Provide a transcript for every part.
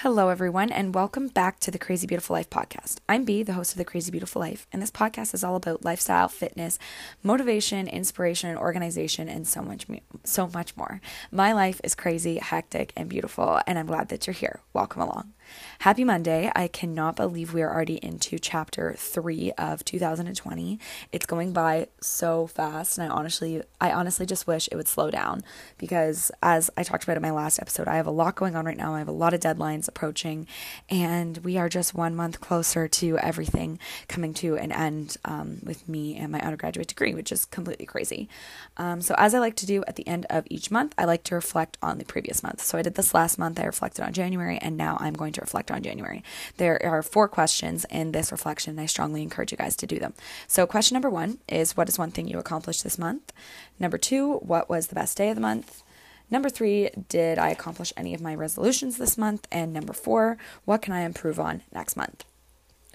Hello, everyone, and welcome back to the Crazy Beautiful Life podcast. I'm B, the host of the Crazy Beautiful Life, and this podcast is all about lifestyle, fitness, motivation, inspiration, organization, and so much, so much more. My life is crazy, hectic, and beautiful, and I'm glad that you're here. Welcome along. Happy Monday. I cannot believe we are already into chapter 3 of 2020. It's going by so fast and I honestly I honestly just wish it would slow down because as I talked about in my last episode, I have a lot going on right now. I have a lot of deadlines approaching and we are just 1 month closer to everything coming to an end um, with me and my undergraduate degree, which is completely crazy. Um, so as I like to do at the end of each month, I like to reflect on the previous month. So I did this last month, I reflected on January and now I'm going to reflect on January. There are four questions in this reflection, and I strongly encourage you guys to do them. So, question number one is What is one thing you accomplished this month? Number two, What was the best day of the month? Number three, did I accomplish any of my resolutions this month? And number four, what can I improve on next month?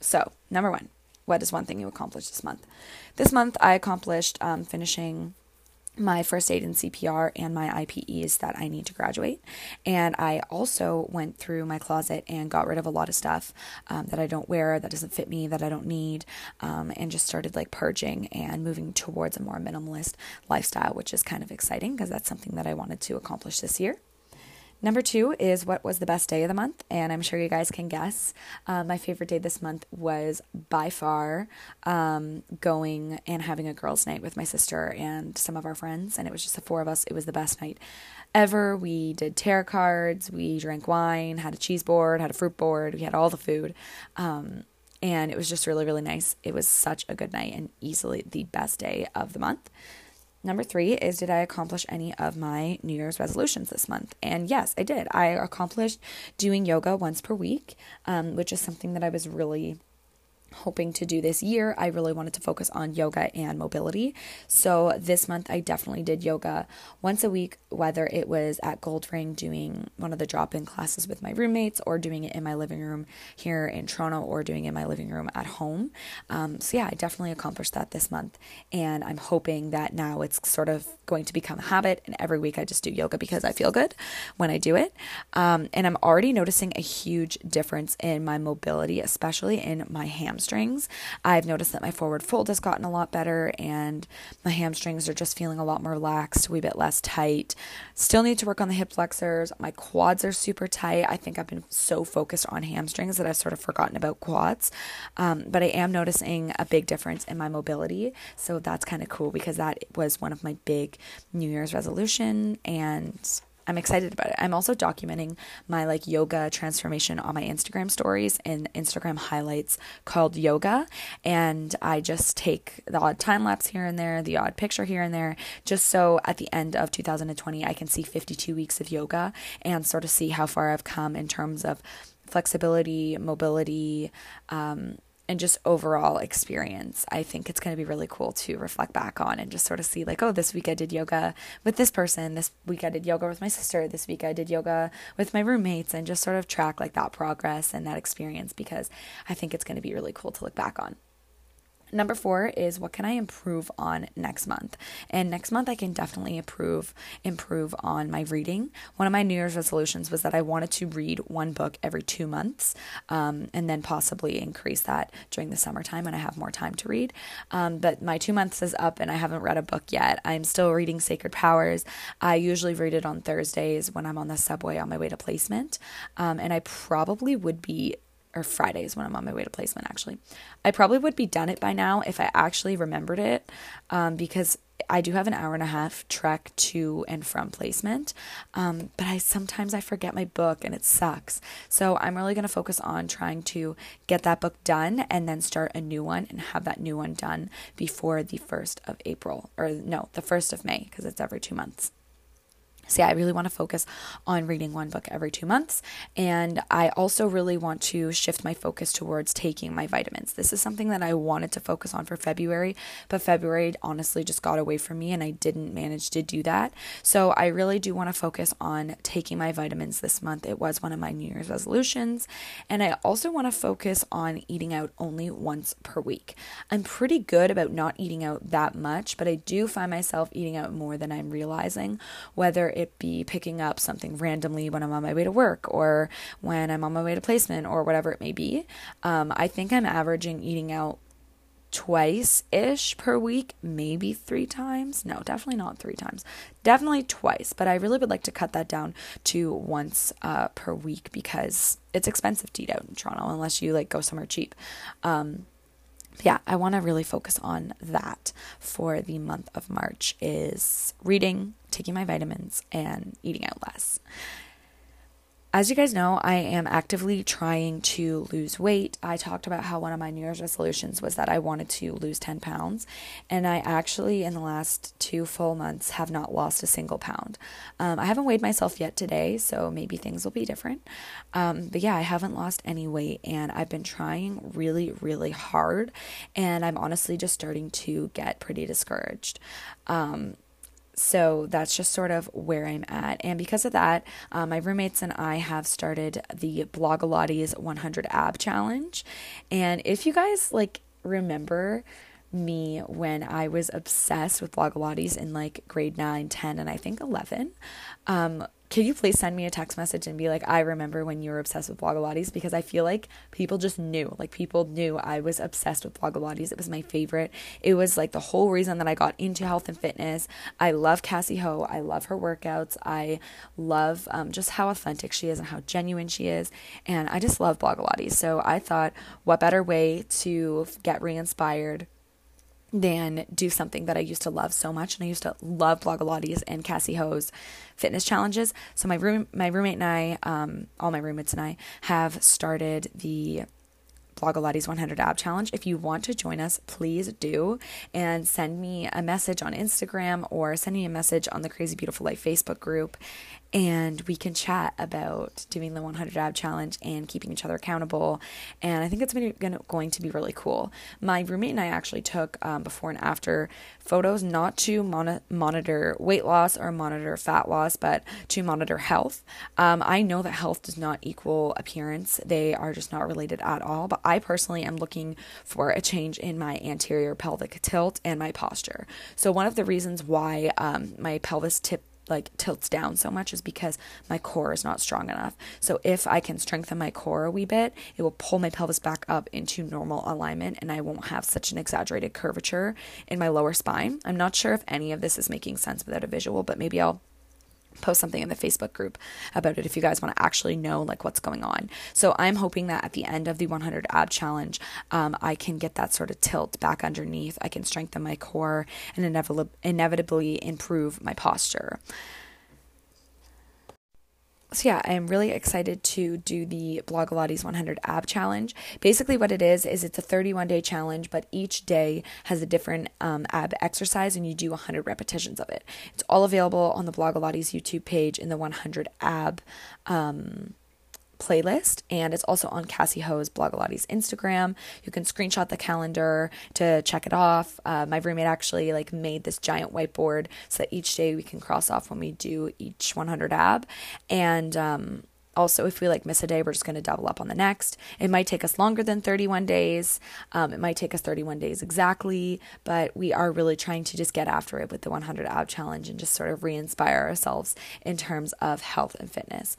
So, number one, what is one thing you accomplished this month? This month, I accomplished um, finishing my first aid in CPR and my IPEs that I need to graduate. And I also went through my closet and got rid of a lot of stuff um, that I don't wear, that doesn't fit me, that I don't need, um, and just started like purging and moving towards a more minimalist lifestyle, which is kind of exciting because that's something that I wanted to accomplish this year. Number two is what was the best day of the month, and I'm sure you guys can guess. Uh, my favorite day this month was by far um, going and having a girls' night with my sister and some of our friends, and it was just the four of us. It was the best night ever. We did tarot cards, we drank wine, had a cheese board, had a fruit board, we had all the food. Um, and it was just really, really nice. It was such a good night and easily the best day of the month. Number three is Did I accomplish any of my New Year's resolutions this month? And yes, I did. I accomplished doing yoga once per week, um, which is something that I was really hoping to do this year, I really wanted to focus on yoga and mobility. So this month, I definitely did yoga once a week, whether it was at Goldring doing one of the drop in classes with my roommates, or doing it in my living room here in Toronto, or doing it in my living room at home. Um, so, yeah, I definitely accomplished that this month. And I'm hoping that now it's sort of going to become a habit. And every week, I just do yoga because I feel good when I do it. Um, and I'm already noticing a huge difference in my mobility, especially in my hamstrings hamstrings. I've noticed that my forward fold has gotten a lot better and my hamstrings are just feeling a lot more relaxed, a wee bit less tight. Still need to work on the hip flexors. My quads are super tight. I think I've been so focused on hamstrings that I've sort of forgotten about quads. Um, but I am noticing a big difference in my mobility. So that's kind of cool because that was one of my big New Year's resolution and I'm excited about it. I'm also documenting my like yoga transformation on my Instagram stories and Instagram highlights called yoga. And I just take the odd time lapse here and there, the odd picture here and there, just so at the end of 2020, I can see 52 weeks of yoga and sort of see how far I've come in terms of flexibility, mobility, um, and just overall experience. I think it's going to be really cool to reflect back on and just sort of see, like, oh, this week I did yoga with this person. This week I did yoga with my sister. This week I did yoga with my roommates and just sort of track like that progress and that experience because I think it's going to be really cool to look back on. Number four is what can I improve on next month? And next month I can definitely improve improve on my reading. One of my New Year's resolutions was that I wanted to read one book every two months, um, and then possibly increase that during the summertime when I have more time to read. Um, but my two months is up, and I haven't read a book yet. I'm still reading Sacred Powers. I usually read it on Thursdays when I'm on the subway on my way to placement, um, and I probably would be or Fridays when I'm on my way to placement, actually. I probably would be done it by now if I actually remembered it um, because I do have an hour and a half trek to and from placement. Um, but I sometimes I forget my book and it sucks. So I'm really going to focus on trying to get that book done and then start a new one and have that new one done before the 1st of April or no, the 1st of May because it's every two months. Yeah, I really want to focus on reading one book every two months. And I also really want to shift my focus towards taking my vitamins. This is something that I wanted to focus on for February, but February honestly just got away from me and I didn't manage to do that. So, I really do want to focus on taking my vitamins this month. It was one of my New Year's resolutions. And I also want to focus on eating out only once per week. I'm pretty good about not eating out that much, but I do find myself eating out more than I'm realizing, whether it be picking up something randomly when I'm on my way to work or when I'm on my way to placement or whatever it may be. Um, I think I'm averaging eating out twice ish per week, maybe three times. No, definitely not three times. Definitely twice, but I really would like to cut that down to once uh, per week because it's expensive to eat out in Toronto unless you like go somewhere cheap. Um, yeah, I want to really focus on that for the month of March is reading, taking my vitamins and eating out less. As you guys know, I am actively trying to lose weight. I talked about how one of my New Year's resolutions was that I wanted to lose 10 pounds, and I actually, in the last two full months, have not lost a single pound. Um, I haven't weighed myself yet today, so maybe things will be different. Um, but yeah, I haven't lost any weight, and I've been trying really, really hard, and I'm honestly just starting to get pretty discouraged. Um, so that's just sort of where I'm at. And because of that, uh, my roommates and I have started the Blogilates 100 Ab Challenge. And if you guys like remember, me when I was obsessed with Blogilates in like grade 9, 10, and I think 11. Um, can you please send me a text message and be like, I remember when you were obsessed with Blogilates? Because I feel like people just knew. Like, people knew I was obsessed with Blogilates. It was my favorite. It was like the whole reason that I got into health and fitness. I love Cassie Ho. I love her workouts. I love um, just how authentic she is and how genuine she is. And I just love Blogilates. So I thought, what better way to get re inspired? Than do something that I used to love so much. And I used to love Blogilates and Cassie Ho's fitness challenges. So my room, my roommate and I, um, all my roommates and I have started the Blogilates 100 Ab Challenge. If you want to join us, please do and send me a message on Instagram or send me a message on the Crazy Beautiful Life Facebook group and we can chat about doing the 100 ab challenge and keeping each other accountable. And I think it's going to be really cool. My roommate and I actually took um, before and after photos, not to mon- monitor weight loss or monitor fat loss, but to monitor health. Um, I know that health does not equal appearance, they are just not related at all. But I personally am looking for a change in my anterior pelvic tilt and my posture. So, one of the reasons why um, my pelvis tip like tilts down so much is because my core is not strong enough. So if I can strengthen my core a wee bit, it will pull my pelvis back up into normal alignment and I won't have such an exaggerated curvature in my lower spine. I'm not sure if any of this is making sense without a visual, but maybe I'll post something in the Facebook group about it if you guys want to actually know like what's going on. So I'm hoping that at the end of the 100 ab challenge, um, I can get that sort of tilt back underneath. I can strengthen my core and inevitably improve my posture so yeah, I am really excited to do the Blogilates 100 ab challenge. Basically, what it is is it's a 31 day challenge, but each day has a different um, ab exercise, and you do 100 repetitions of it. It's all available on the Blogilates YouTube page in the 100 ab um, playlist and it's also on Cassie Ho's Blogilates Instagram. You can screenshot the calendar to check it off. Uh, my roommate actually like made this giant whiteboard so that each day we can cross off when we do each 100 ab and um, also if we like miss a day we're just going to double up on the next it might take us longer than 31 days um, it might take us 31 days exactly but we are really trying to just get after it with the 100 ab challenge and just sort of re-inspire ourselves in terms of health and fitness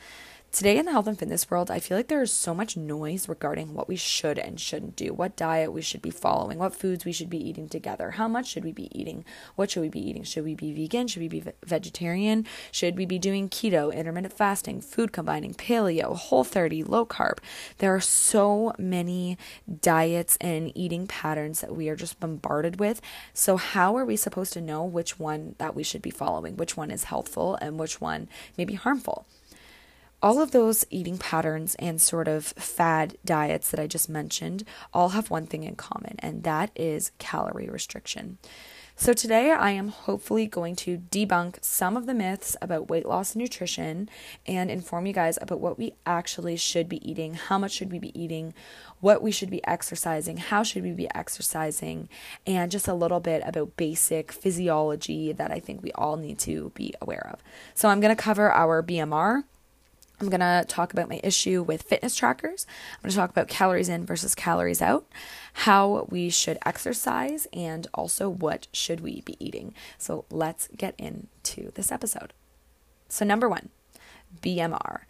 Today in the health and fitness world, I feel like there is so much noise regarding what we should and shouldn't do, what diet we should be following, what foods we should be eating together, how much should we be eating, what should we be eating? Should we be vegan? Should we be vegetarian? Should we be doing keto, intermittent fasting, food combining, paleo, whole 30, low carb? There are so many diets and eating patterns that we are just bombarded with. So, how are we supposed to know which one that we should be following, which one is healthful and which one may be harmful? All of those eating patterns and sort of fad diets that I just mentioned all have one thing in common, and that is calorie restriction. So, today I am hopefully going to debunk some of the myths about weight loss and nutrition and inform you guys about what we actually should be eating, how much should we be eating, what we should be exercising, how should we be exercising, and just a little bit about basic physiology that I think we all need to be aware of. So, I'm going to cover our BMR I'm going to talk about my issue with fitness trackers. I'm going to talk about calories in versus calories out, how we should exercise, and also what should we be eating. So let's get into this episode. So, number one, BMR.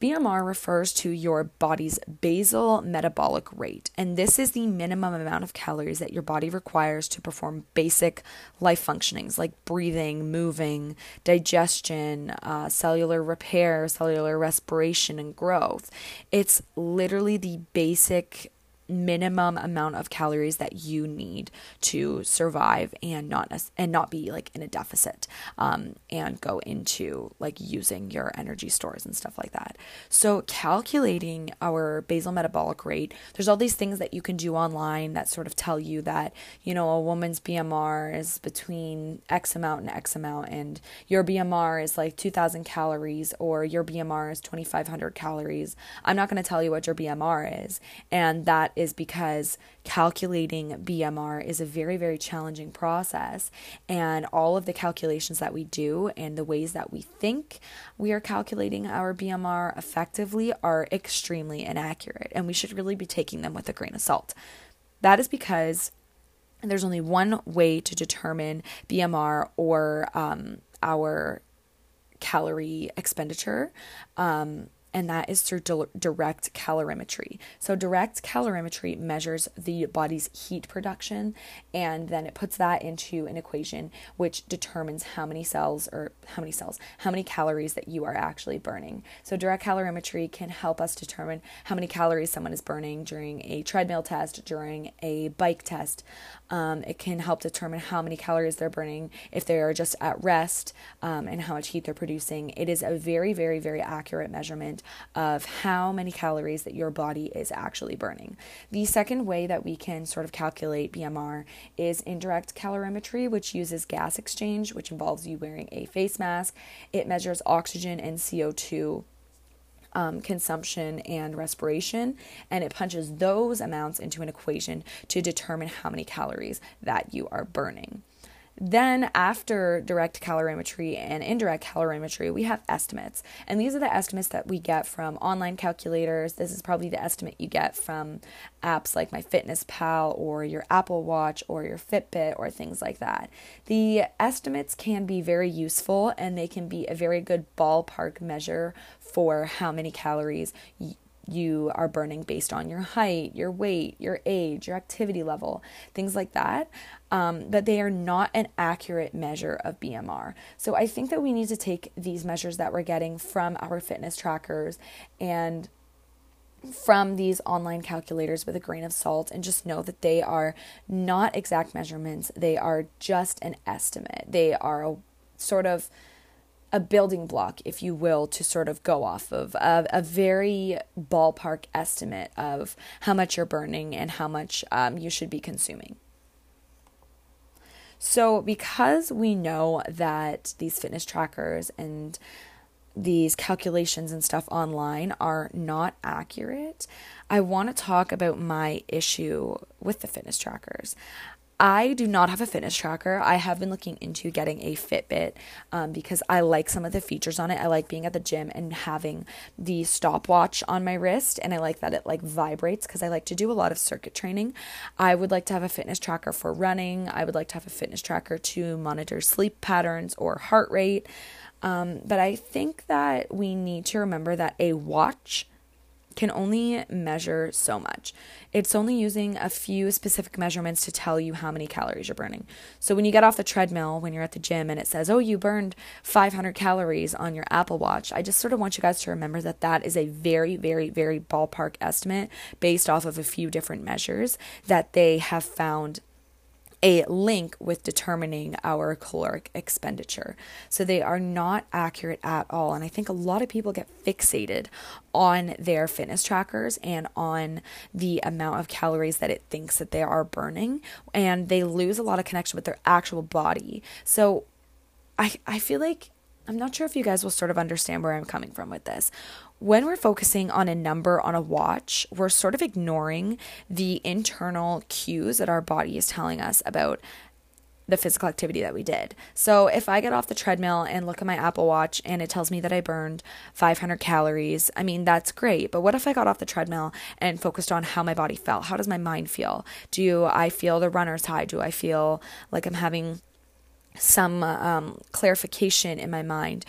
BMR refers to your body's basal metabolic rate, and this is the minimum amount of calories that your body requires to perform basic life functionings like breathing, moving, digestion, uh, cellular repair, cellular respiration, and growth. It's literally the basic minimum amount of calories that you need to survive and not and not be like in a deficit um, and go into like using your energy stores and stuff like that. So calculating our basal metabolic rate there's all these things that you can do online that sort of tell you that you know a woman's bmr is between x amount and x amount and your bmr is like 2000 calories or your bmr is 2500 calories. I'm not going to tell you what your bmr is and that is because calculating BMR is a very, very challenging process. And all of the calculations that we do and the ways that we think we are calculating our BMR effectively are extremely inaccurate. And we should really be taking them with a grain of salt. That is because there's only one way to determine BMR or um, our calorie expenditure. Um, and that is through direct calorimetry. So, direct calorimetry measures the body's heat production and then it puts that into an equation which determines how many cells or how many cells, how many calories that you are actually burning. So, direct calorimetry can help us determine how many calories someone is burning during a treadmill test, during a bike test. Um, it can help determine how many calories they're burning if they are just at rest um, and how much heat they're producing. It is a very, very, very accurate measurement of how many calories that your body is actually burning. The second way that we can sort of calculate BMR is indirect calorimetry, which uses gas exchange, which involves you wearing a face mask. It measures oxygen and CO2 um, consumption and respiration, and it punches those amounts into an equation to determine how many calories that you are burning. Then, after direct calorimetry and indirect calorimetry, we have estimates. And these are the estimates that we get from online calculators. This is probably the estimate you get from apps like MyFitnessPal or your Apple Watch or your Fitbit or things like that. The estimates can be very useful and they can be a very good ballpark measure for how many calories you are burning based on your height, your weight, your age, your activity level, things like that. Um, but they are not an accurate measure of BMR. So I think that we need to take these measures that we're getting from our fitness trackers and from these online calculators with a grain of salt and just know that they are not exact measurements. They are just an estimate. They are a sort of a building block, if you will, to sort of go off of a, a very ballpark estimate of how much you're burning and how much um, you should be consuming. So, because we know that these fitness trackers and these calculations and stuff online are not accurate, I want to talk about my issue with the fitness trackers. I do not have a fitness tracker. I have been looking into getting a Fitbit um, because I like some of the features on it. I like being at the gym and having the stopwatch on my wrist, and I like that it like vibrates because I like to do a lot of circuit training. I would like to have a fitness tracker for running. I would like to have a fitness tracker to monitor sleep patterns or heart rate. Um, but I think that we need to remember that a watch can only measure so much. It's only using a few specific measurements to tell you how many calories you're burning. So when you get off the treadmill, when you're at the gym, and it says, oh, you burned 500 calories on your Apple Watch, I just sort of want you guys to remember that that is a very, very, very ballpark estimate based off of a few different measures that they have found a link with determining our caloric expenditure. So they are not accurate at all. And I think a lot of people get fixated on their fitness trackers and on the amount of calories that it thinks that they are burning. And they lose a lot of connection with their actual body. So I, I feel like I'm not sure if you guys will sort of understand where I'm coming from with this when we're focusing on a number on a watch, we're sort of ignoring the internal cues that our body is telling us about the physical activity that we did. So if I get off the treadmill and look at my Apple Watch and it tells me that I burned 500 calories, I mean, that's great. But what if I got off the treadmill and focused on how my body felt? How does my mind feel? Do I feel the runner's high? Do I feel like I'm having some um, clarification in my mind.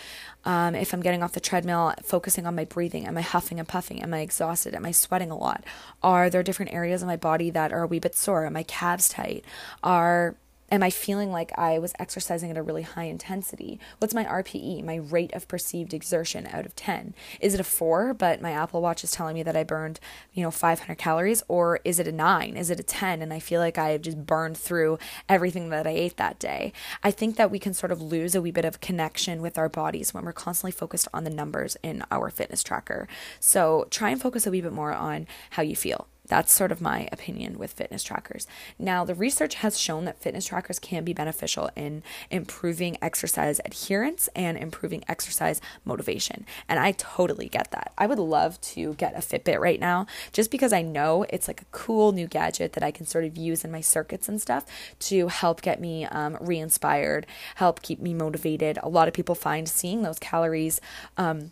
Um, if I'm getting off the treadmill, focusing on my breathing. Am I huffing and puffing? Am I exhausted? Am I sweating a lot? Are there different areas of my body that are a wee bit sore? Are my calves tight? Are am I feeling like I was exercising at a really high intensity? What's my RPE, my rate of perceived exertion out of 10? Is it a 4, but my Apple Watch is telling me that I burned, you know, 500 calories or is it a 9? Is it a 10 and I feel like I have just burned through everything that I ate that day? I think that we can sort of lose a wee bit of connection with our bodies when we're constantly focused on the numbers in our fitness tracker. So, try and focus a wee bit more on how you feel that's sort of my opinion with fitness trackers. Now, the research has shown that fitness trackers can be beneficial in improving exercise adherence and improving exercise motivation. And I totally get that. I would love to get a Fitbit right now just because I know it's like a cool new gadget that I can sort of use in my circuits and stuff to help get me um, re inspired, help keep me motivated. A lot of people find seeing those calories. Um,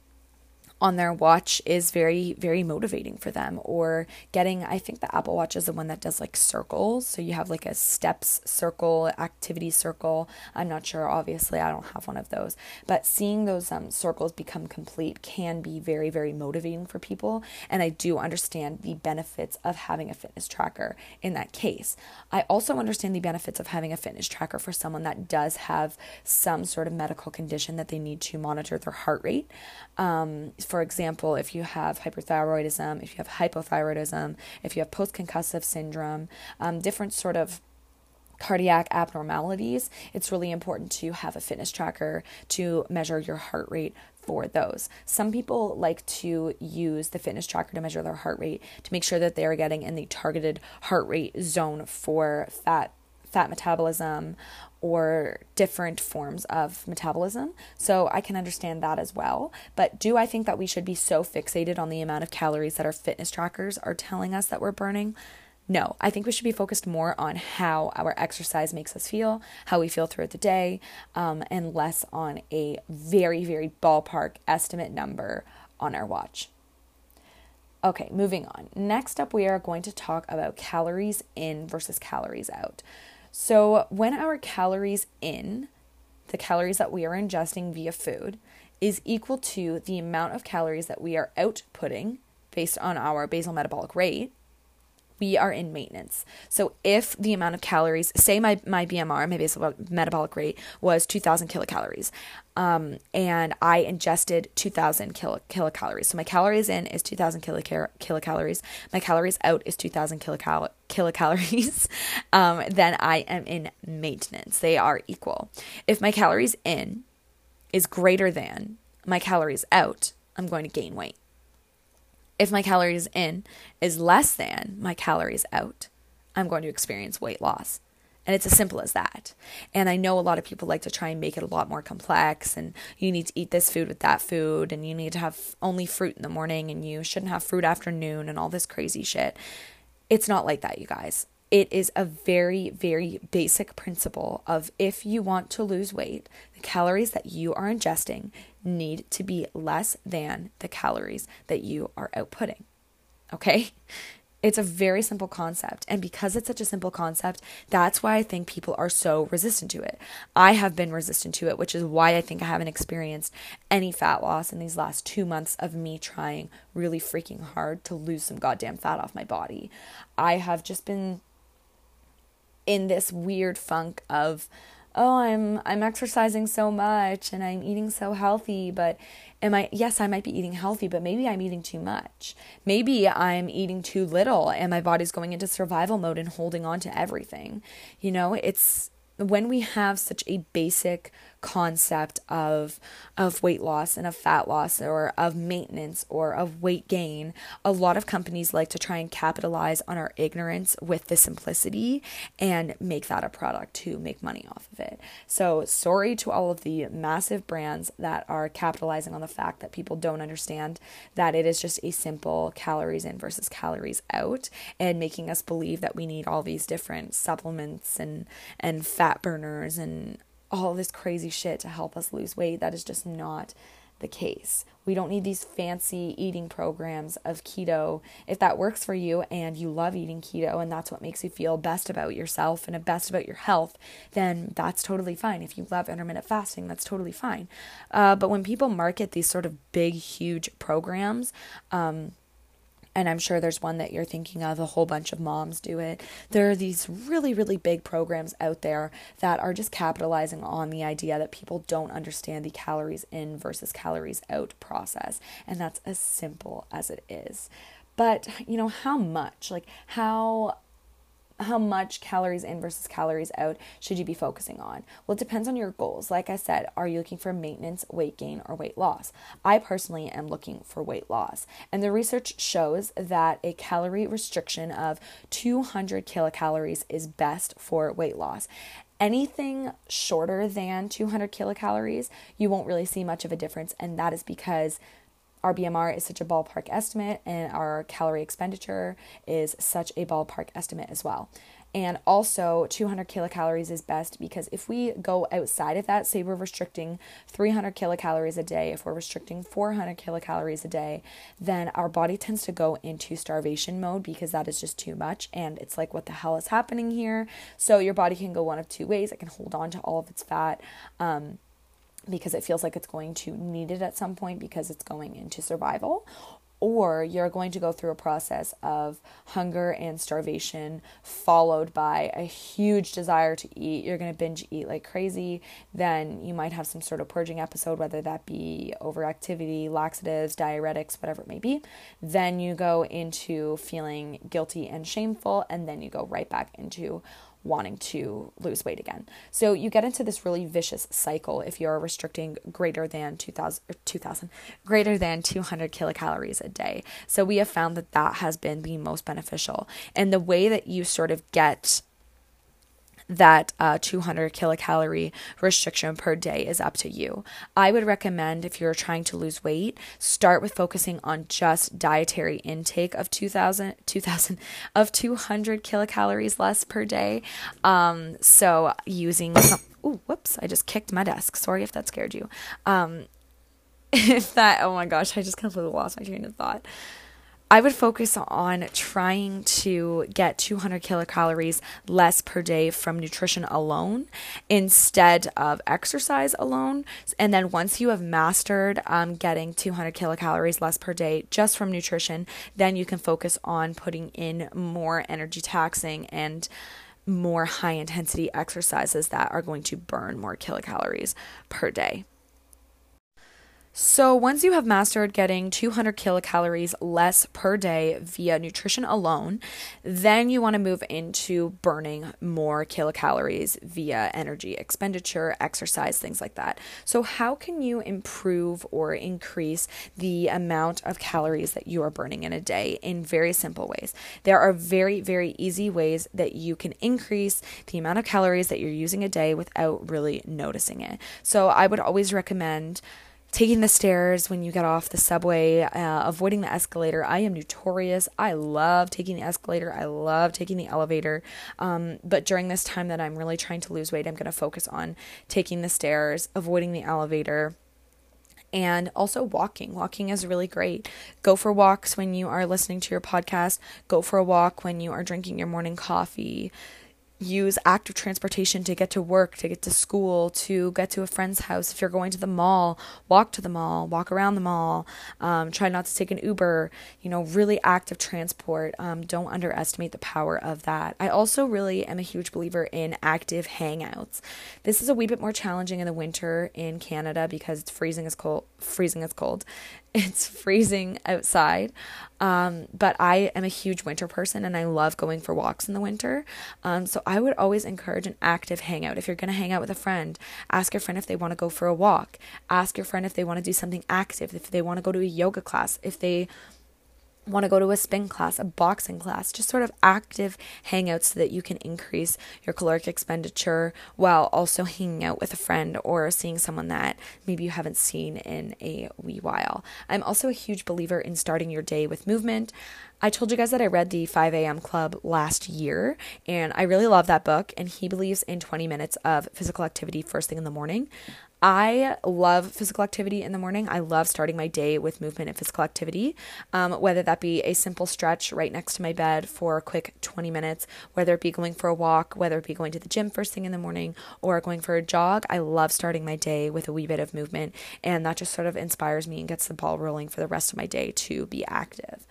on their watch is very very motivating for them. Or getting i think the apple watch is the one that does like circles. So you have like a steps circle activity circle. I'm not sure obviously i don't have one of those. But seeing those um, circles become complete can be very very motivating for people. And i do understand the benefits of having a fitness tracker in that case. I also understand the benefits of having a fitness tracker for someone that does have some sort of medical condition that they need to monitor their heart rate. Um, for example, if you have hyperthyroidism, if you have hypothyroidism, if you have post concussive syndrome, um, different sort of cardiac abnormalities, it's really important to have a fitness tracker to measure your heart rate for those. Some people like to use the fitness tracker to measure their heart rate to make sure that they are getting in the targeted heart rate zone for fat fat metabolism or different forms of metabolism. So I can understand that as well. But do I think that we should be so fixated on the amount of calories that our fitness trackers are telling us that we're burning? No, I think we should be focused more on how our exercise makes us feel, how we feel throughout the day, um, and less on a very, very ballpark estimate number on our watch. Okay, moving on. Next up, we are going to talk about calories in versus calories out. So, when our calories in, the calories that we are ingesting via food, is equal to the amount of calories that we are outputting based on our basal metabolic rate, we are in maintenance. So if the amount of calories, say my, my BMR, my basal metabolic rate was 2000 kilocalories, um, and I ingested 2000 kilo, kilocalories. So my calories in is 2000 kilocal- kilocalories. My calories out is 2000 kilocal- kilocalories. um, then I am in maintenance. They are equal. If my calories in is greater than my calories out, I'm going to gain weight if my calories in is less than my calories out, I'm going to experience weight loss. And it's as simple as that. And I know a lot of people like to try and make it a lot more complex and you need to eat this food with that food and you need to have only fruit in the morning and you shouldn't have fruit afternoon and all this crazy shit. It's not like that, you guys. It is a very, very basic principle of if you want to lose weight, the calories that you are ingesting need to be less than the calories that you are outputting. Okay? It's a very simple concept. And because it's such a simple concept, that's why I think people are so resistant to it. I have been resistant to it, which is why I think I haven't experienced any fat loss in these last two months of me trying really freaking hard to lose some goddamn fat off my body. I have just been in this weird funk of, oh i'm i'm exercising so much and i'm eating so healthy but am i yes i might be eating healthy but maybe i'm eating too much. Maybe i'm eating too little and my body's going into survival mode and holding on to everything. You know it's when we have such a basic concept of of weight loss and of fat loss or of maintenance or of weight gain a lot of companies like to try and capitalize on our ignorance with the simplicity and make that a product to make money off of it. So sorry to all of the massive brands that are capitalizing on the fact that people don't understand that it is just a simple calories in versus calories out and making us believe that we need all these different supplements and and fat burners and all this crazy shit to help us lose weight. That is just not the case. We don't need these fancy eating programs of keto. If that works for you and you love eating keto and that's what makes you feel best about yourself and best about your health, then that's totally fine. If you love intermittent fasting, that's totally fine. Uh, but when people market these sort of big, huge programs, um, and I'm sure there's one that you're thinking of, a whole bunch of moms do it. There are these really, really big programs out there that are just capitalizing on the idea that people don't understand the calories in versus calories out process. And that's as simple as it is. But, you know, how much? Like, how how much calories in versus calories out should you be focusing on? Well, it depends on your goals. Like I said, are you looking for maintenance, weight gain, or weight loss? I personally am looking for weight loss. And the research shows that a calorie restriction of 200 kilocalories is best for weight loss. Anything shorter than 200 kilocalories, you won't really see much of a difference. And that is because our BMR is such a ballpark estimate, and our calorie expenditure is such a ballpark estimate as well. And also, 200 kilocalories is best because if we go outside of that, say we're restricting 300 kilocalories a day, if we're restricting 400 kilocalories a day, then our body tends to go into starvation mode because that is just too much. And it's like, what the hell is happening here? So, your body can go one of two ways it can hold on to all of its fat. Um, because it feels like it's going to need it at some point because it's going into survival. Or you're going to go through a process of hunger and starvation, followed by a huge desire to eat. You're going to binge eat like crazy. Then you might have some sort of purging episode, whether that be overactivity, laxatives, diuretics, whatever it may be. Then you go into feeling guilty and shameful, and then you go right back into wanting to lose weight again. So you get into this really vicious cycle if you're restricting greater than 2000 2000 greater than 200 kilocalories a day. So we have found that that has been the most beneficial. And the way that you sort of get that uh, 200 kilocalorie restriction per day is up to you. I would recommend if you're trying to lose weight, start with focusing on just dietary intake of 2000, 2000 of 200 kilocalories less per day. Um, so using some, ooh, whoops, I just kicked my desk. Sorry if that scared you. Um, if that, oh my gosh, I just completely lost my train of thought. I would focus on trying to get 200 kilocalories less per day from nutrition alone instead of exercise alone. And then once you have mastered um, getting 200 kilocalories less per day just from nutrition, then you can focus on putting in more energy taxing and more high intensity exercises that are going to burn more kilocalories per day. So, once you have mastered getting 200 kilocalories less per day via nutrition alone, then you want to move into burning more kilocalories via energy expenditure, exercise, things like that. So, how can you improve or increase the amount of calories that you are burning in a day in very simple ways? There are very, very easy ways that you can increase the amount of calories that you're using a day without really noticing it. So, I would always recommend taking the stairs when you get off the subway, uh, avoiding the escalator. I am notorious. I love taking the escalator. I love taking the elevator. Um, but during this time that I'm really trying to lose weight, I'm going to focus on taking the stairs, avoiding the elevator and also walking. Walking is really great. Go for walks when you are listening to your podcast. Go for a walk when you are drinking your morning coffee use active transportation to get to work, to get to school, to get to a friend's house. If you're going to the mall, walk to the mall, walk around the mall. Um, try not to take an Uber. You know, really active transport. Um, don't underestimate the power of that. I also really am a huge believer in active hangouts. This is a wee bit more challenging in the winter in Canada because it's freezing as cold. Freezing as cold, it's freezing outside. Um, but I am a huge winter person and I love going for walks in the winter. Um, so I would always encourage an active hangout. If you're going to hang out with a friend, ask your friend if they want to go for a walk. Ask your friend if they want to do something active, if they want to go to a yoga class, if they want to go to a spin class, a boxing class, just sort of active hangouts so that you can increase your caloric expenditure while also hanging out with a friend or seeing someone that maybe you haven't seen in a wee while. I'm also a huge believer in starting your day with movement. I told you guys that I read the 5 a.m. Club last year, and I really love that book. And he believes in 20 minutes of physical activity first thing in the morning. I love physical activity in the morning. I love starting my day with movement and physical activity, um, whether that be a simple stretch right next to my bed for a quick 20 minutes, whether it be going for a walk, whether it be going to the gym first thing in the morning, or going for a jog. I love starting my day with a wee bit of movement, and that just sort of inspires me and gets the ball rolling for the rest of my day to be active.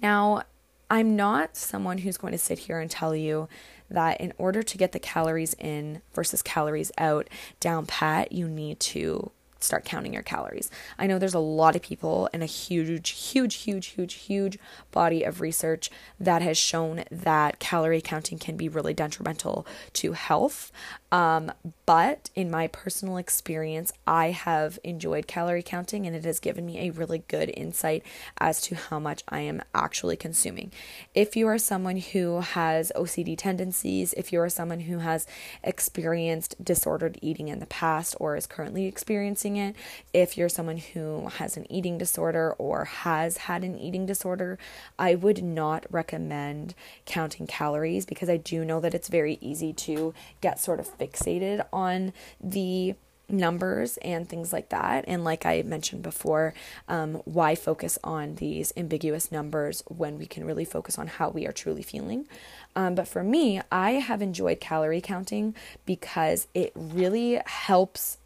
Now, I'm not someone who's going to sit here and tell you that in order to get the calories in versus calories out down pat, you need to start counting your calories. I know there's a lot of people and a huge, huge, huge, huge, huge body of research that has shown that calorie counting can be really detrimental to health. Um, but in my personal experience, I have enjoyed calorie counting and it has given me a really good insight as to how much I am actually consuming. If you are someone who has OCD tendencies, if you are someone who has experienced disordered eating in the past or is currently experiencing it, if you're someone who has an eating disorder or has had an eating disorder, I would not recommend counting calories because I do know that it's very easy to get sort of fixated on the numbers and things like that. And like I mentioned before, um, why focus on these ambiguous numbers when we can really focus on how we are truly feeling? Um, but for me, I have enjoyed calorie counting because it really helps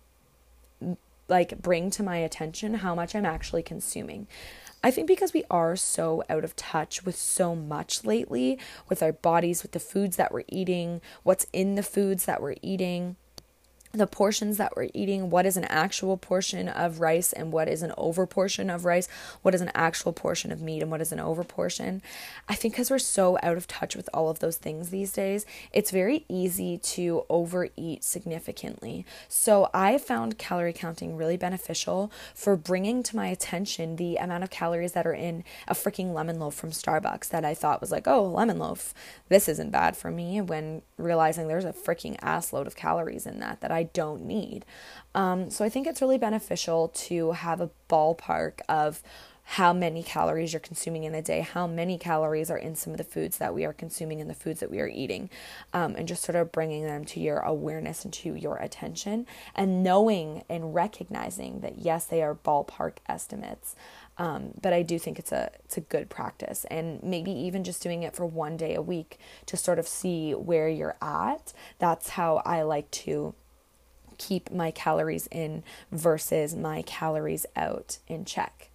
like bring to my attention how much I'm actually consuming. I think because we are so out of touch with so much lately, with our bodies, with the foods that we're eating, what's in the foods that we're eating, the portions that we're eating, what is an actual portion of rice and what is an over portion of rice, what is an actual portion of meat and what is an over portion. I think because we're so out of touch with all of those things these days, it's very easy to overeat significantly. So I found calorie counting really beneficial for bringing to my attention the amount of calories that are in a freaking lemon loaf from Starbucks that I thought was like, oh, lemon loaf, this isn't bad for me, when realizing there's a freaking ass load of calories in that that I I don't need. Um, so I think it's really beneficial to have a ballpark of how many calories you're consuming in a day, how many calories are in some of the foods that we are consuming and the foods that we are eating, um, and just sort of bringing them to your awareness and to your attention, and knowing and recognizing that yes, they are ballpark estimates. Um, but I do think it's a it's a good practice, and maybe even just doing it for one day a week to sort of see where you're at. That's how I like to keep my calories in versus my calories out in check.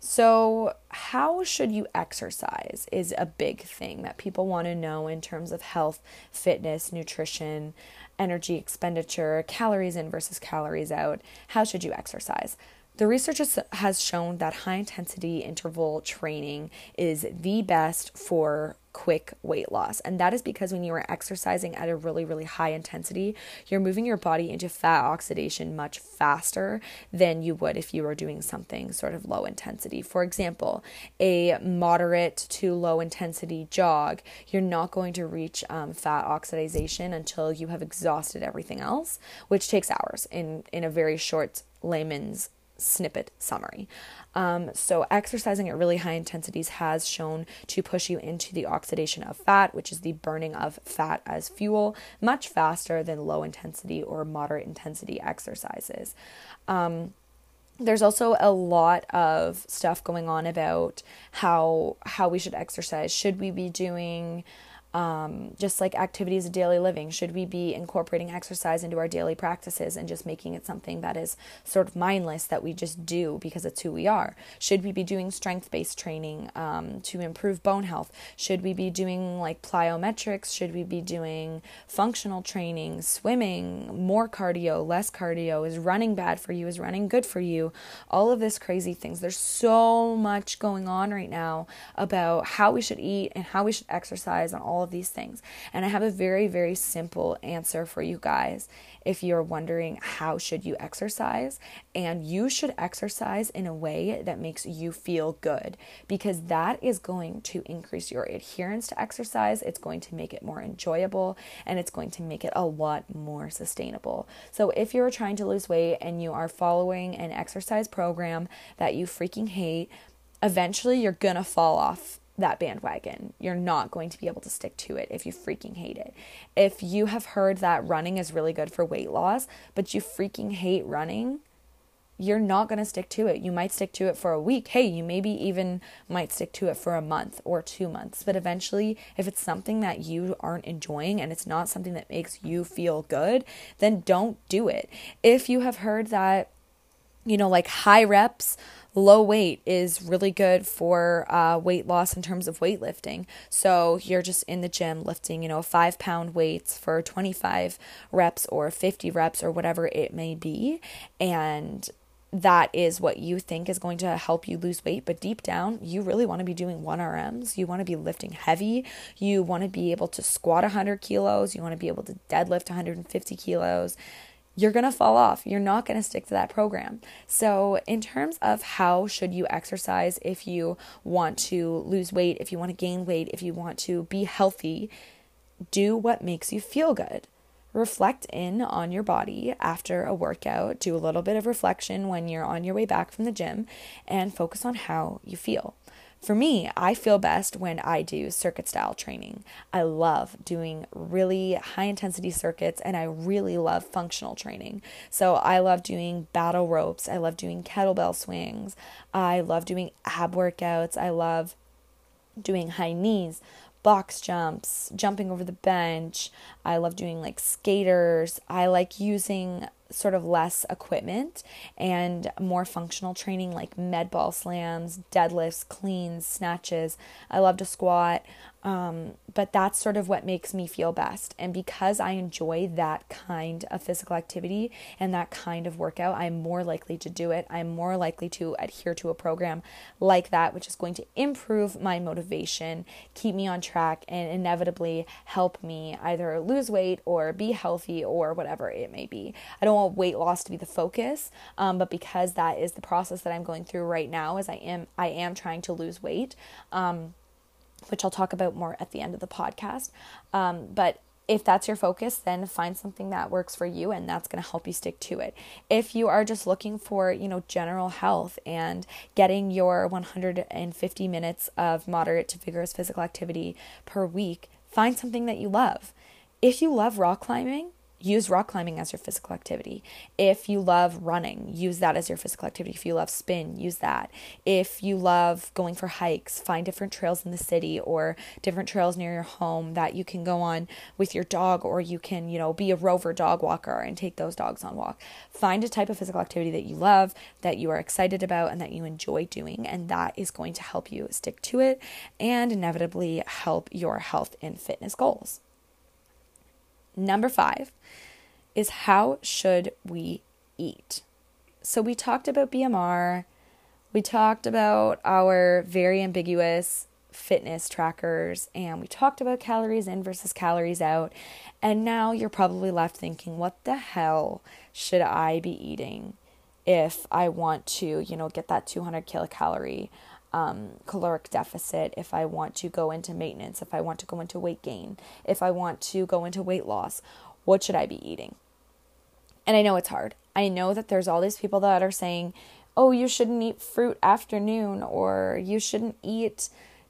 So, how should you exercise is a big thing that people want to know in terms of health, fitness, nutrition, energy expenditure, calories in versus calories out. How should you exercise? The research has shown that high intensity interval training is the best for quick weight loss. And that is because when you are exercising at a really, really high intensity, you're moving your body into fat oxidation much faster than you would if you were doing something sort of low intensity. For example, a moderate to low intensity jog, you're not going to reach um, fat oxidation until you have exhausted everything else, which takes hours in, in a very short layman's snippet summary. Um, so, exercising at really high intensities has shown to push you into the oxidation of fat, which is the burning of fat as fuel, much faster than low intensity or moderate intensity exercises. Um, there's also a lot of stuff going on about how how we should exercise. Should we be doing um, just like activities of daily living? Should we be incorporating exercise into our daily practices and just making it something that is sort of mindless that we just do because it's who we are? Should we be doing strength based training um, to improve bone health? Should we be doing like plyometrics? Should we be doing functional training, swimming, more cardio, less cardio? Is running bad for you? Is running good for you? All of this crazy things. There's so much going on right now about how we should eat and how we should exercise and all of these things. And I have a very, very simple answer for you guys. If you're wondering how should you exercise? And you should exercise in a way that makes you feel good because that is going to increase your adherence to exercise. It's going to make it more enjoyable and it's going to make it a lot more sustainable. So if you're trying to lose weight and you are following an exercise program that you freaking hate eventually you're gonna fall off that bandwagon. You're not going to be able to stick to it if you freaking hate it. If you have heard that running is really good for weight loss, but you freaking hate running, you're not going to stick to it. You might stick to it for a week. Hey, you maybe even might stick to it for a month or two months. But eventually, if it's something that you aren't enjoying and it's not something that makes you feel good, then don't do it. If you have heard that, you know, like high reps, low weight is really good for uh, weight loss in terms of weightlifting. So you're just in the gym lifting, you know, five pound weights for 25 reps or 50 reps or whatever it may be. And that is what you think is going to help you lose weight, but deep down, you really want to be doing 1RMs. You want to be lifting heavy. You want to be able to squat 100 kilos. You want to be able to deadlift 150 kilos. You're going to fall off. You're not going to stick to that program. So, in terms of how should you exercise if you want to lose weight, if you want to gain weight, if you want to be healthy, do what makes you feel good reflect in on your body after a workout, do a little bit of reflection when you're on your way back from the gym, and focus on how you feel. For me, I feel best when I do circuit style training. I love doing really high intensity circuits and I really love functional training. So I love doing battle ropes, I love doing kettlebell swings, I love doing ab workouts, I love doing high knees, box jumps, jumping over the bench. I love doing like skaters. I like using sort of less equipment and more functional training like med ball slams, deadlifts, cleans, snatches. I love to squat. Um, but that's sort of what makes me feel best. And because I enjoy that kind of physical activity and that kind of workout, I'm more likely to do it. I'm more likely to adhere to a program like that, which is going to improve my motivation, keep me on track, and inevitably help me either lose weight or be healthy or whatever it may be. I don't want weight loss to be the focus, um, but because that is the process that I'm going through right now, as I am, I am trying to lose weight. Um, which I'll talk about more at the end of the podcast. Um, but if that's your focus, then find something that works for you and that's going to help you stick to it. If you are just looking for, you know, general health and getting your 150 minutes of moderate to vigorous physical activity per week, find something that you love. If you love rock climbing, use rock climbing as your physical activity. If you love running, use that as your physical activity. If you love spin, use that. If you love going for hikes, find different trails in the city or different trails near your home that you can go on with your dog or you can, you know, be a rover dog walker and take those dogs on walk. Find a type of physical activity that you love, that you are excited about and that you enjoy doing and that is going to help you stick to it and inevitably help your health and fitness goals. Number five is how should we eat? So we talked about BMR, we talked about our very ambiguous fitness trackers, and we talked about calories in versus calories out. And now you're probably left thinking, what the hell should I be eating if I want to, you know, get that 200 kilocalorie um, caloric deficit, if I want to go into maintenance, if I want to go into weight gain, if I want to go into weight loss, what should I be eating? And I know it's hard. I know that there's all these people that are saying, oh, you shouldn't eat fruit afternoon, or you shouldn't eat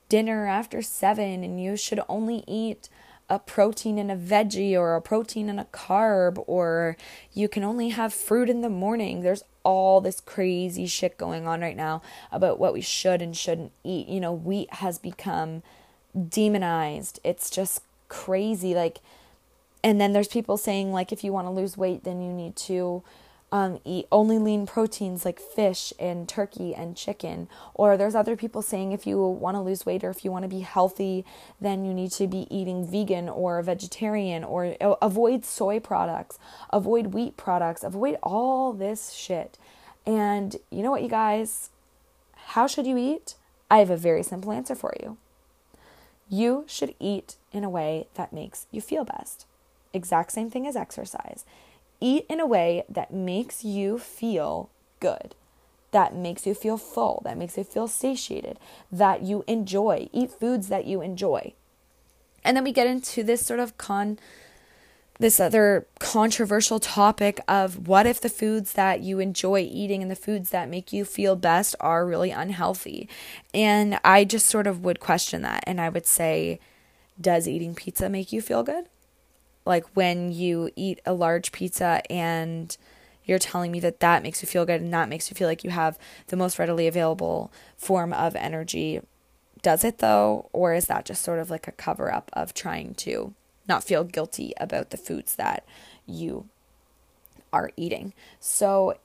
dinner after seven, and you should only eat a protein and a veggie, or a protein and a carb, or you can only have fruit in the morning. There's all this crazy shit going on right now about what we should and shouldn't eat. You know, wheat has become demonized. It's just crazy. Like, and then there's people saying like if you want to lose weight then you need to um, eat only lean proteins like fish and turkey and chicken. Or there's other people saying if you want to lose weight or if you want to be healthy then you need to be eating vegan or vegetarian or avoid soy products avoid wheat products avoid all this shit. And you know what you guys? How should you eat? I have a very simple answer for you. You should eat in a way that makes you feel best. Exact same thing as exercise. Eat in a way that makes you feel good, that makes you feel full, that makes you feel satiated, that you enjoy. Eat foods that you enjoy. And then we get into this sort of con this other controversial topic of what if the foods that you enjoy eating and the foods that make you feel best are really unhealthy? And I just sort of would question that. And I would say, does eating pizza make you feel good? Like when you eat a large pizza and you're telling me that that makes you feel good and that makes you feel like you have the most readily available form of energy. Does it though? Or is that just sort of like a cover up of trying to not feel guilty about the foods that you are eating. So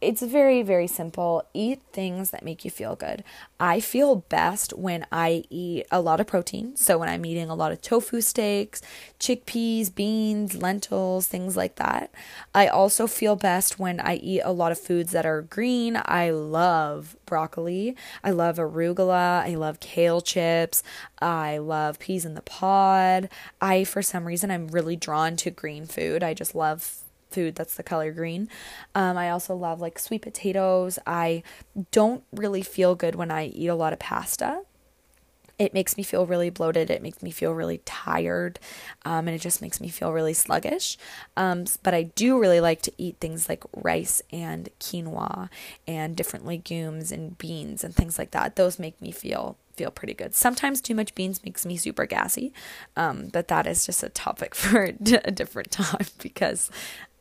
it's very, very simple. Eat things that make you feel good. I feel best when I eat a lot of protein. So, when I'm eating a lot of tofu steaks, chickpeas, beans, lentils, things like that. I also feel best when I eat a lot of foods that are green. I love broccoli. I love arugula. I love kale chips. I love peas in the pod. I, for some reason, I'm really drawn to green food. I just love food that's the color green. Um, I also love like sweet potatoes. I don't really feel good when I eat a lot of pasta. It makes me feel really bloated. It makes me feel really tired. Um, and it just makes me feel really sluggish. Um, but I do really like to eat things like rice and quinoa and different legumes and beans and things like that. Those make me feel feel pretty good. Sometimes too much beans makes me super gassy, um, but that is just a topic for a different time because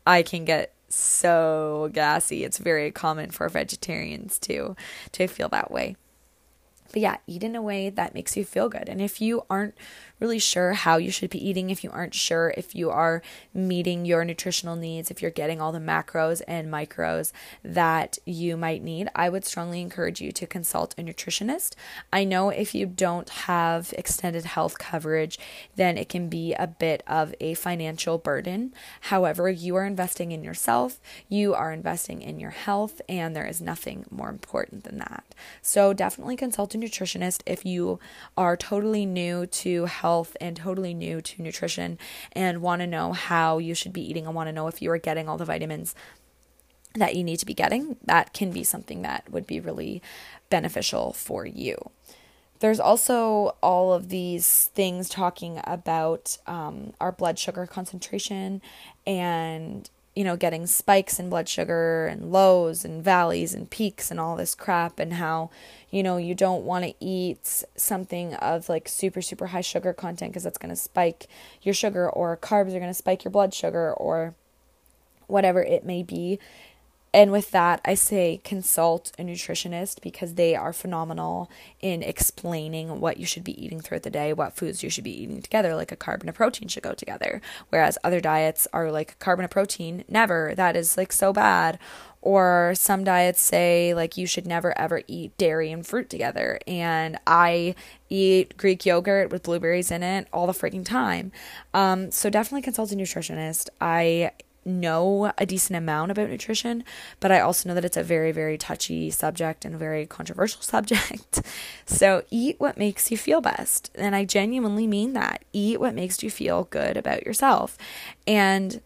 I can get so gassy. It's very common for vegetarians to to feel that way. But yeah, eat in a way that makes you feel good. And if you aren't really sure how you should be eating, if you aren't sure if you are meeting your nutritional needs, if you're getting all the macros and micros that you might need, I would strongly encourage you to consult a nutritionist. I know if you don't have extended health coverage, then it can be a bit of a financial burden. However, you are investing in yourself, you are investing in your health, and there is nothing more important than that. So definitely consult a nutritionist if you are totally new to health health and totally new to nutrition and want to know how you should be eating and want to know if you are getting all the vitamins that you need to be getting, that can be something that would be really beneficial for you. There's also all of these things talking about um, our blood sugar concentration and you know, getting spikes in blood sugar and lows and valleys and peaks and all this crap, and how, you know, you don't want to eat something of like super, super high sugar content because that's going to spike your sugar, or carbs are going to spike your blood sugar, or whatever it may be. And with that, I say consult a nutritionist because they are phenomenal in explaining what you should be eating throughout the day, what foods you should be eating together, like a carb and a protein should go together. Whereas other diets are like carb and a protein, never. That is like so bad. Or some diets say like you should never ever eat dairy and fruit together. And I eat Greek yogurt with blueberries in it all the freaking time. Um, so definitely consult a nutritionist. I know a decent amount about nutrition, but I also know that it's a very, very touchy subject and a very controversial subject. so eat what makes you feel best. And I genuinely mean that. Eat what makes you feel good about yourself. And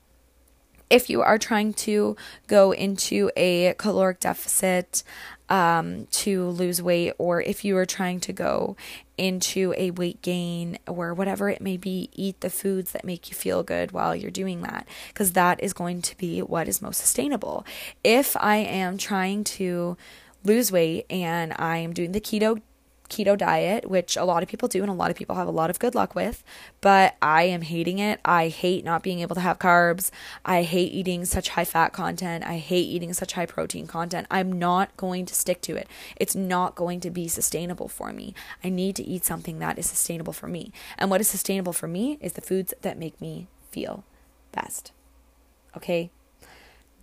if you are trying to go into a caloric deficit, um, to lose weight, or if you are trying to go into a weight gain or whatever it may be, eat the foods that make you feel good while you're doing that, because that is going to be what is most sustainable. If I am trying to lose weight and I am doing the keto keto diet, which a lot of people do and a lot of people have a lot of good luck with, but I am hating it. I hate not being able to have carbs. I hate eating such high fat content. I hate eating such high protein content. I'm not going to stick to it. It's not going to be sustainable for me. I need to eat something that is sustainable for me. And what is sustainable for me is the foods that make me feel best. Okay?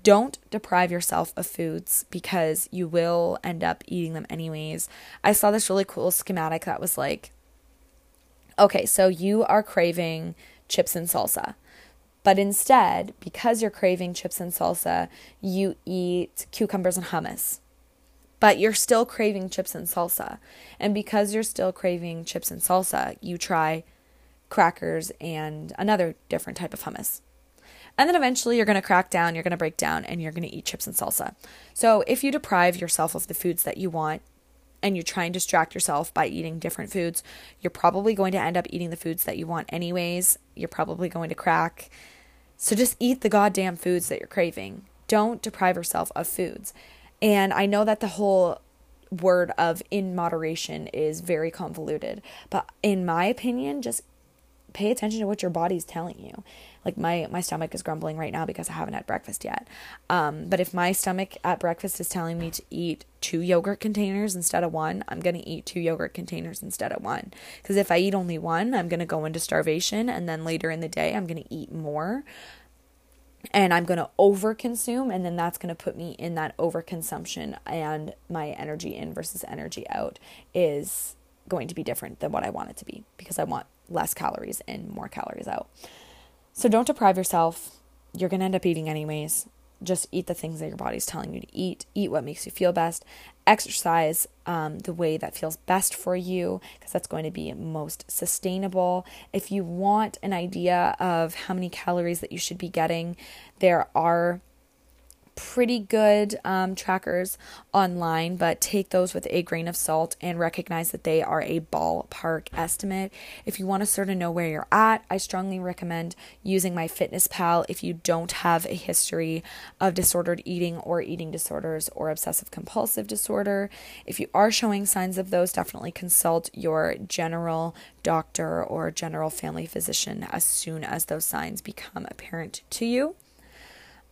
Don't deprive yourself of foods because you will end up eating them anyways. I saw this really cool schematic that was like, okay, so you are craving chips and salsa. But instead, because you're craving chips and salsa, you eat cucumbers and hummus. But you're still craving chips and salsa. And because you're still craving chips and salsa, you try crackers and another different type of hummus. And then eventually you're going to crack down, you're going to break down, and you're going to eat chips and salsa. So if you deprive yourself of the foods that you want, and you try and distract yourself by eating different foods, you're probably going to end up eating the foods that you want anyways. You're probably going to crack. So just eat the goddamn foods that you're craving. Don't deprive yourself of foods. And I know that the whole word of in moderation is very convoluted, but in my opinion, just pay attention to what your body's telling you. Like my my stomach is grumbling right now because I haven't had breakfast yet. Um, but if my stomach at breakfast is telling me to eat two yogurt containers instead of one, I'm gonna eat two yogurt containers instead of one. Because if I eat only one, I'm gonna go into starvation, and then later in the day, I'm gonna eat more and I'm going to overconsume, and then that's going to put me in that overconsumption, and my energy in versus energy out is going to be different than what I want it to be because I want less calories in, more calories out. So don't deprive yourself. You're going to end up eating anyways. Just eat the things that your body's telling you to eat. Eat what makes you feel best. Exercise um, the way that feels best for you because that's going to be most sustainable. If you want an idea of how many calories that you should be getting, there are pretty good um, trackers online, but take those with a grain of salt and recognize that they are a ballpark estimate. If you want to sort of know where you're at, I strongly recommend using MyFitnessPal if you don't have a history of disordered eating or eating disorders or obsessive compulsive disorder. If you are showing signs of those, definitely consult your general doctor or general family physician as soon as those signs become apparent to you.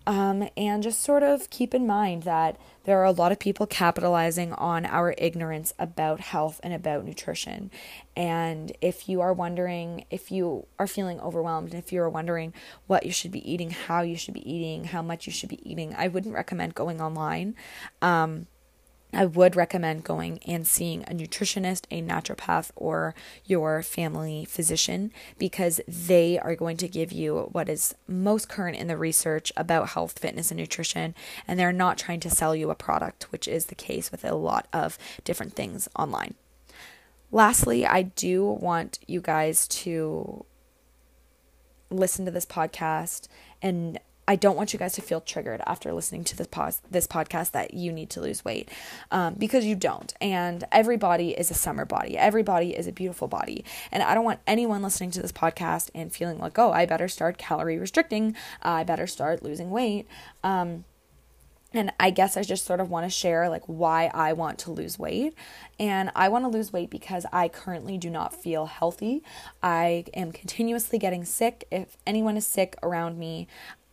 Um, and just sort of keep in mind that there are a lot of people capitalizing on our ignorance about health and about nutrition. And if you are wondering, if you are feeling overwhelmed, if you're wondering what you should be eating, how you should be eating, how much you should be eating, I wouldn't recommend going online. Um, I would recommend going and seeing a nutritionist, a naturopath, or your family physician because they are going to give you what is most current in the research about health, fitness, and nutrition. And they're not trying to sell you a product, which is the case with a lot of different things online. Lastly, I do want you guys to listen to this podcast and I don't want you guys to feel triggered after listening to this pos- this podcast that you need to lose weight um, because you don't. And every body is a summer body. Every body is a beautiful body. And I don't want anyone listening to this podcast and feeling like, oh, I better start calorie restricting. I better start losing weight. Um, and I guess I just sort of want to share like why I want to lose weight. And I want to lose weight because I currently do not feel healthy. I am continuously getting sick. If anyone is sick around me,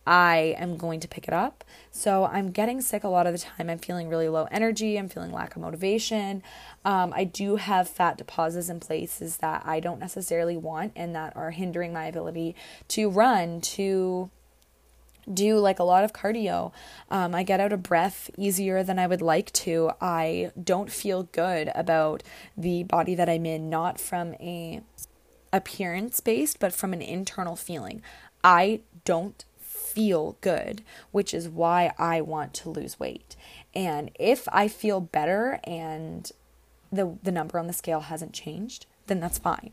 I am going to pick it up. So I'm getting sick a lot of the time. I'm feeling really low energy. I'm feeling lack of motivation. Um, I do have fat deposits in places that I don't necessarily want and that are hindering my ability to run, to do like a lot of cardio. Um, I get out of breath easier than I would like to. I don't feel good about the body that I'm in, not from a appearance based, but from an internal feeling. I don't feel good, which is why I want to lose weight. And if I feel better and the the number on the scale hasn't changed, then that's fine.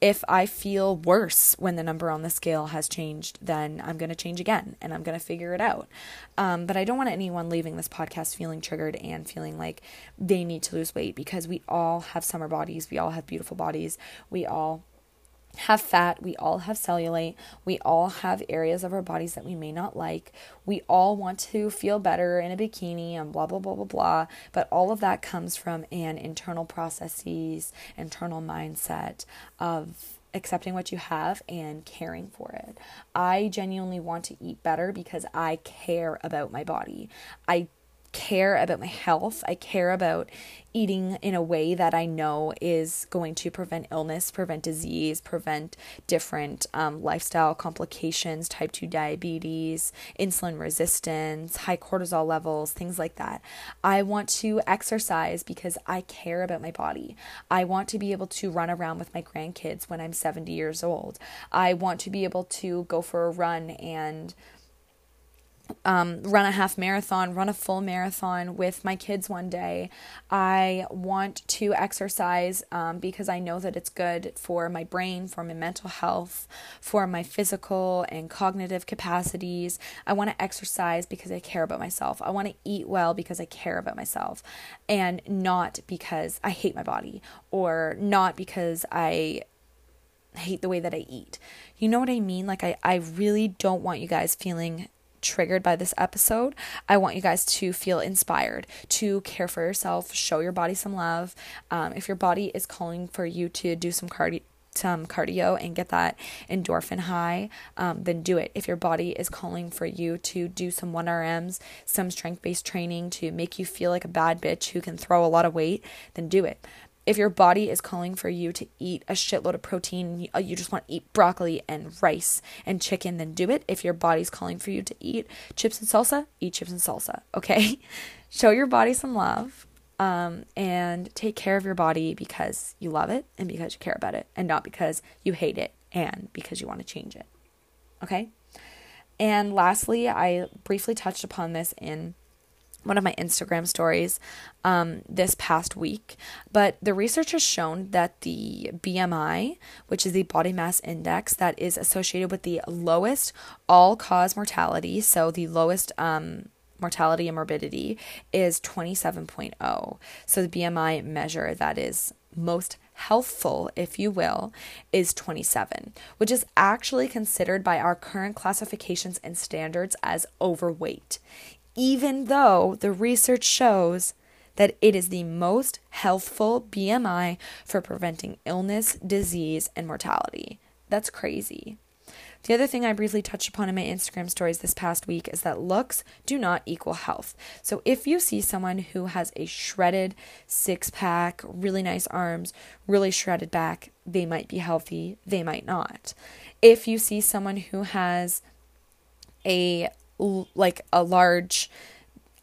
If I feel worse when the number on the scale has changed, then I'm going to change again and I'm going to figure it out. Um, but I don't want anyone leaving this podcast feeling triggered and feeling like they need to lose weight because we all have summer bodies. We all have beautiful bodies. We all have fat, we all have cellulite, we all have areas of our bodies that we may not like. We all want to feel better in a bikini and blah blah blah blah blah, but all of that comes from an internal processes, internal mindset of accepting what you have and caring for it. I genuinely want to eat better because I care about my body. I care about my health. I care about eating in a way that I know is going to prevent illness, prevent disease, prevent different um, lifestyle complications, type 2 diabetes, insulin resistance, high cortisol levels, things like that. I want to exercise because I care about my body. I want to be able to run around with my grandkids when I'm 70 years old. I want to be able to go for a run and um, run a half marathon, run a full marathon with my kids one day. I want to exercise um, because I know that it's good for my brain, for my mental health, for my physical and cognitive capacities. I want to exercise because I care about myself. I want to eat well because I care about myself and not because I hate my body or not because I hate the way that I eat. You know what I mean? Like I I really don't want you guys feeling triggered by this episode. I want you guys to feel inspired, to care for yourself, show your body some love. Um, if your body is calling for you to do some cardio, some cardio and get that endorphin high, um, then do it. If your body is calling for you to do some 1RMs, some strength based training to make you feel like a bad bitch who can throw a lot of weight, then do it. If your body is calling for you to eat a shitload of protein, you, uh, just want to eat broccoli and rice and chicken, then do it. If your body's calling for you to eat chips and salsa, eat chips and salsa, okay? Show your body some love um, and take care of your body because you love it and because you care about it, and not because you hate it and because you want to change it. Okay? And lastly, I briefly touched upon this in one of my Instagram stories um, this past week. But the research has shown that the BMI, which is the body mass index that is associated with the lowest all cause mortality, so the lowest um, mortality and morbidity is 27.0. So the BMI measure that is most healthful, if you will, is 27, which is actually considered by our current classifications and standards as overweight, even though the research shows that it is the most healthful BMI for preventing illness, disease, and mortality. That's crazy. The other thing I briefly touched upon in my Instagram stories this past week is that looks do not equal health. So if you see someone who has a shredded six pack, really nice arms, really shredded back, they might be healthy, they might not. If you see someone who has a like a large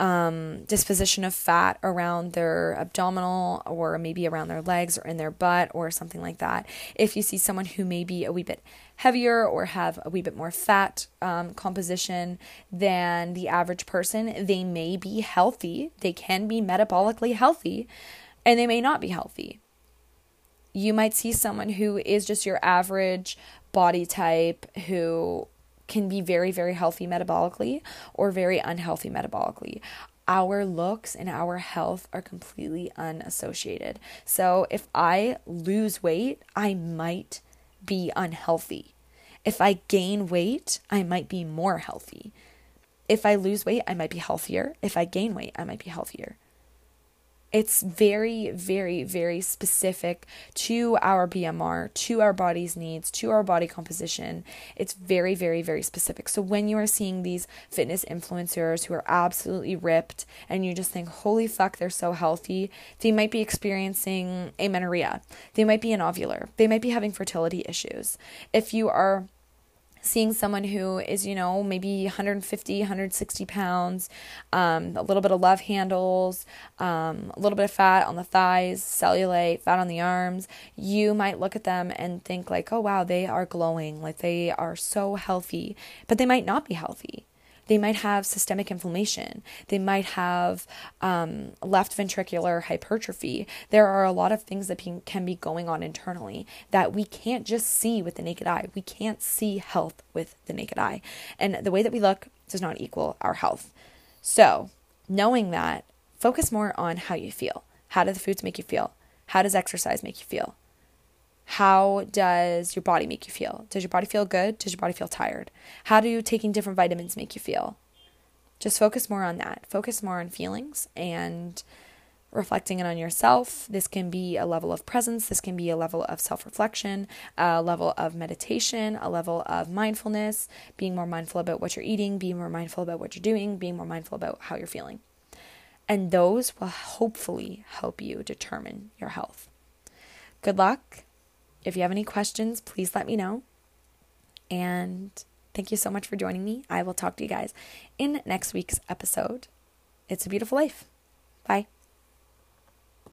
um, disposition of fat around their abdominal or maybe around their legs or in their butt or something like that. If you see someone who may be a wee bit heavier or have a wee bit more fat um, composition than the average person, they may be healthy. They can be metabolically healthy and they may not be healthy. You might see someone who is just your average body type who can be very, very healthy metabolically or very unhealthy metabolically. Our looks and our health are completely unassociated. So if I lose weight, I might be unhealthy. If I gain weight, I might be more healthy. If I lose weight, I might be healthier. If I gain weight, I might be healthier. It's very, very, very specific to our BMR, to our body's needs, to our body composition. It's very, very, very specific. So when you are seeing these fitness influencers who are absolutely ripped and you just think, holy fuck, they're so healthy, they might be experiencing amenorrhea. They might be anovular. They might be having fertility issues. If you are seeing someone who is, you know, maybe 150, 160 pounds, um, a little bit of love handles, um, a little bit of fat on the thighs, cellulite, fat on the arms, you might look at them and think, like, oh, wow, they are glowing, like they are so healthy, but they might not be healthy. They might have systemic inflammation. They might have um, left ventricular hypertrophy. There are a lot of things that can be going on internally that we can't just see with the naked eye. We can't see health with the naked eye. And the way that we look does not equal our health. So, knowing that, focus more on how you feel. How do the foods make you feel? How does exercise make you feel? How does your body make you feel? Does your body feel good? Does your body feel tired? How do taking different vitamins make you feel? Just focus more on that. Focus more on feelings and reflecting it on yourself. This can be a level of presence, this can be a level of self reflection, a level of meditation, a level of mindfulness, being more mindful about what you're eating, being more mindful about what you're doing, being more mindful about how you're feeling. And those will hopefully help you determine your health. Good luck. If you have any questions, please let me know. And thank you so much for joining me. I will talk to you guys in next week's episode. It's a beautiful life. Bye.